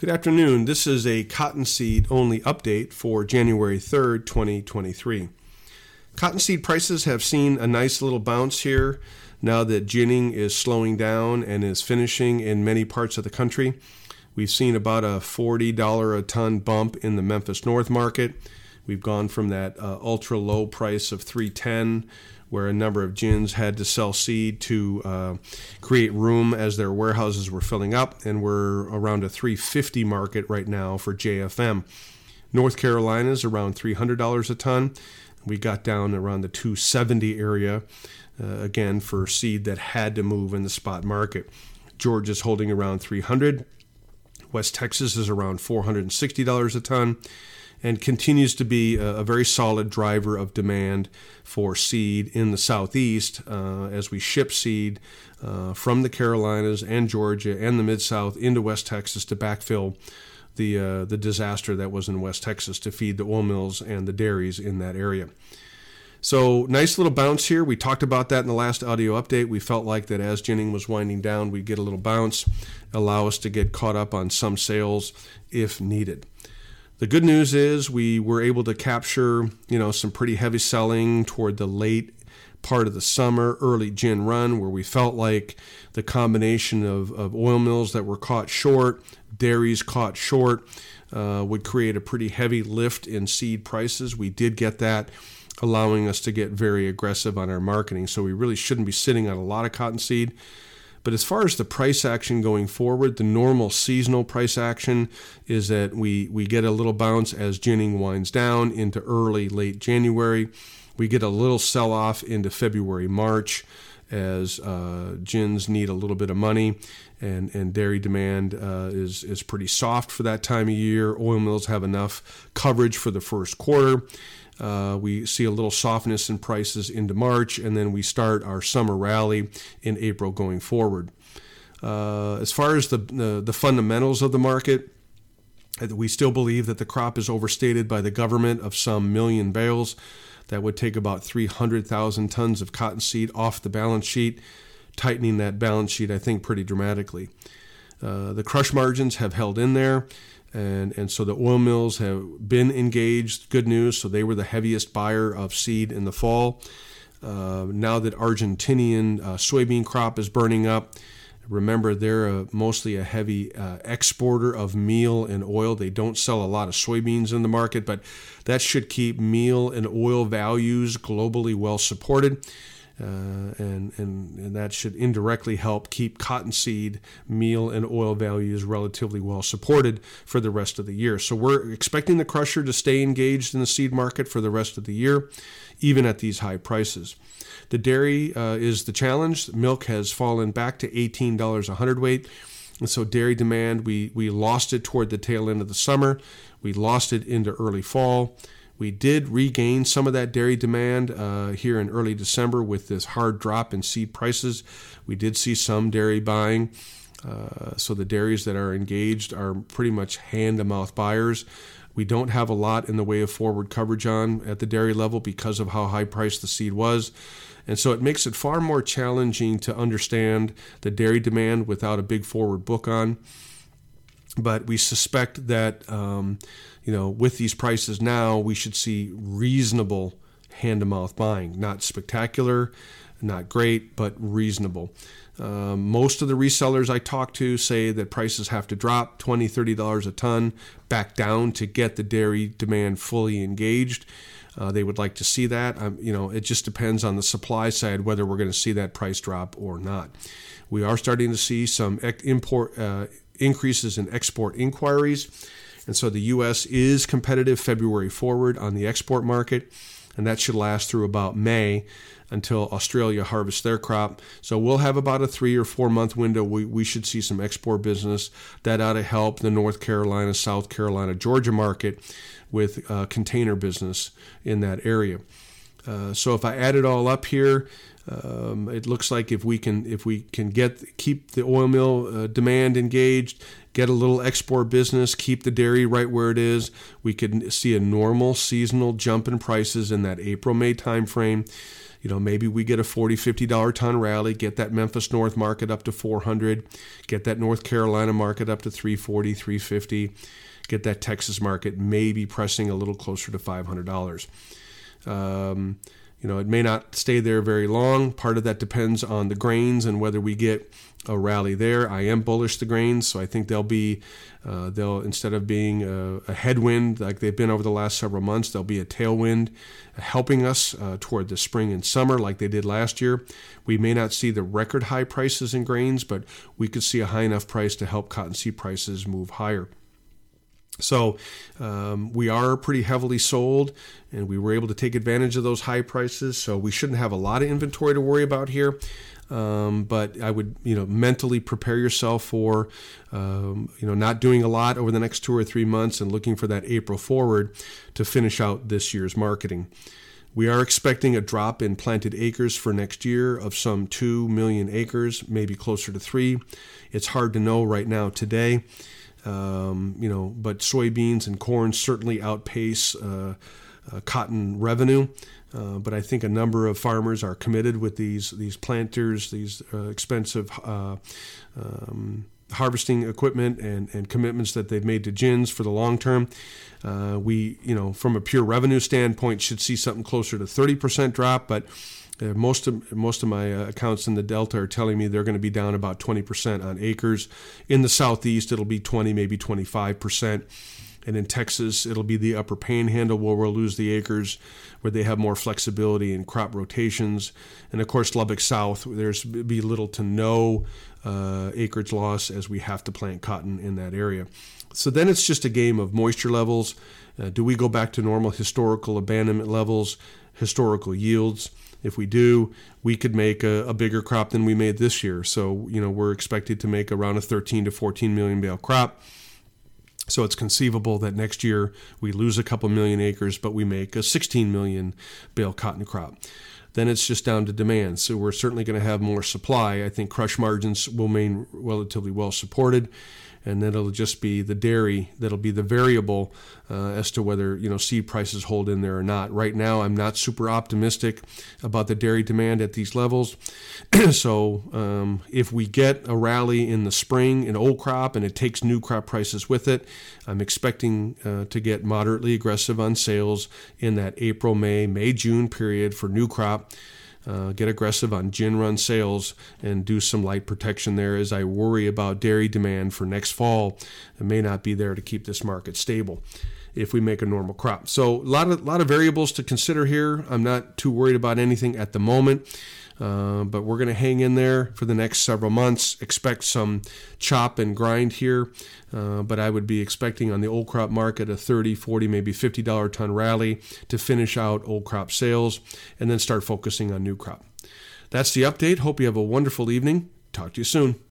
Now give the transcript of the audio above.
Good afternoon. This is a cottonseed only update for January 3rd, 2023. Cottonseed prices have seen a nice little bounce here now that ginning is slowing down and is finishing in many parts of the country. We've seen about a $40 a ton bump in the Memphis North market. We've gone from that uh, ultra low price of 310 where a number of gins had to sell seed to uh, create room as their warehouses were filling up, and we're around a 350 market right now for JFM. North Carolina is around $300 a ton. We got down around the 270 area uh, again for seed that had to move in the spot market. Georgia's holding around 300. West Texas is around $460 a ton and continues to be a, a very solid driver of demand for seed in the southeast uh, as we ship seed uh, from the Carolinas and Georgia and the Mid South into West Texas to backfill the uh, the disaster that was in West Texas to feed the oil mills and the dairies in that area. So nice little bounce here. We talked about that in the last audio update. We felt like that as ginning was winding down, we'd get a little bounce, allow us to get caught up on some sales if needed. The good news is we were able to capture, you know, some pretty heavy selling toward the late part of the summer, early gin run, where we felt like the combination of, of oil mills that were caught short, dairies caught short, uh, would create a pretty heavy lift in seed prices. We did get that, allowing us to get very aggressive on our marketing. So we really shouldn't be sitting on a lot of cotton seed. But as far as the price action going forward, the normal seasonal price action is that we, we get a little bounce as ginning winds down into early, late January. We get a little sell off into February, March as uh, gins need a little bit of money and, and dairy demand uh, is, is pretty soft for that time of year. Oil mills have enough coverage for the first quarter. Uh, we see a little softness in prices into March, and then we start our summer rally in April going forward. Uh, as far as the, the, the fundamentals of the market, we still believe that the crop is overstated by the government of some million bales. That would take about 300,000 tons of cottonseed off the balance sheet, tightening that balance sheet, I think, pretty dramatically. Uh, the crush margins have held in there and and so the oil mills have been engaged. Good news. So they were the heaviest buyer of seed in the fall. Uh, now that Argentinian uh, soybean crop is burning up, remember they're a, mostly a heavy uh, exporter of meal and oil. They don't sell a lot of soybeans in the market, but that should keep meal and oil values globally well supported. Uh, and, and, and that should indirectly help keep cottonseed, meal, and oil values relatively well supported for the rest of the year. So we're expecting the crusher to stay engaged in the seed market for the rest of the year, even at these high prices. The dairy uh, is the challenge. Milk has fallen back to $18 a hundredweight. And so dairy demand, we, we lost it toward the tail end of the summer. We lost it into early fall. We did regain some of that dairy demand uh, here in early December with this hard drop in seed prices. We did see some dairy buying. Uh, so the dairies that are engaged are pretty much hand to mouth buyers. We don't have a lot in the way of forward coverage on at the dairy level because of how high priced the seed was. And so it makes it far more challenging to understand the dairy demand without a big forward book on. But we suspect that um, you know, with these prices now, we should see reasonable hand to mouth buying. Not spectacular, not great, but reasonable. Um, most of the resellers I talk to say that prices have to drop $20, $30 a ton back down to get the dairy demand fully engaged. Uh, they would like to see that. Um, you know, it just depends on the supply side whether we're going to see that price drop or not. We are starting to see some import uh, increases in export inquiries. And so the U.S. is competitive February forward on the export market, and that should last through about May until Australia harvests their crop. So we'll have about a three or four month window. We, we should see some export business that ought to help the North Carolina, South Carolina, Georgia market with uh, container business in that area. Uh, so if I add it all up here, um, it looks like if we can if we can get keep the oil mill uh, demand engaged, get a little export business, keep the dairy right where it is, we could see a normal seasonal jump in prices in that April May timeframe. you know, maybe we get a 40 $50 ton rally, get that Memphis North market up to 400, get that North Carolina market up to 340, 350, get that Texas market maybe pressing a little closer to $500. Um, you know, it may not stay there very long. Part of that depends on the grains and whether we get a rally there. I am bullish the grains, so I think they'll be uh, they'll instead of being a, a, headwind like they've been over the last several months, they'll be a tailwind, helping us uh, toward the spring and summer like they did last year. We may not see the record high prices in grains, but we could see a high enough price to help cottonseed prices move higher. So um, we are pretty heavily sold, and we were able to take advantage of those high prices. So we shouldn't have a lot of inventory to worry about here. Um, but I would, you know, mentally prepare yourself for, um, you know, not doing a lot over the next two or three months and looking for that April forward to finish out this year's marketing. We are expecting a drop in planted acres for next year of some 2 million acres, maybe closer to 3. It's hard to know right now today. Um, you know, but soybeans and corn certainly outpace uh, uh, cotton revenue. Uh, but I think a number of farmers are committed with these these planters, these uh, expensive uh, um, harvesting equipment and, and commitments that they've made to gins for the long term. Uh, we, you know, from a pure revenue standpoint, should see something closer to 30% drop, but uh, most of most of my uh, accounts in the Delta are telling me they're going to be down about 20% on acres. In the Southeast, it'll be 20, maybe 25%. And in Texas, it'll be the upper panhandle where we'll lose the acres, where they have more flexibility in crop rotations. And of course, Lubbock South, there's be little to no uh, acreage loss as we have to plant cotton in that area. So then it's just a game of moisture levels. Uh, do we go back to normal historical abandonment levels, historical yields? If we do, we could make a, a, bigger crop than we made this year. So, you know, we're expected to make around a 13 to 14 million bale crop. So it's conceivable that next year we lose a couple million acres, but we make a 16 million bale cotton crop. Then it's just down to demand. So we're certainly going to have more supply. I think crush margins will remain relatively well supported and then it'll just be the dairy that'll be the variable uh, as to whether you know seed prices hold in there or not. Right now, I'm not super optimistic about the dairy demand at these levels. so um, if we get a rally in the spring in old crop and it takes new crop prices with it, I'm expecting uh, to get moderately aggressive on sales in that April, May, May, June period for new crop uh, get aggressive on gin run sales and do some light protection there as I worry about dairy demand for next fall. It may not be there to keep this market stable if we make a normal crop. So a lot of lot of variables to consider here. I'm not too worried about anything at the moment. Uh, but we're going to hang in there for the next several months. Expect some chop and grind here, uh, but I would be expecting on the old crop market a 30, 40, maybe $50 ton rally to finish out old crop sales and then start focusing on new crop. That's the update. Hope you have a wonderful evening. Talk to you soon.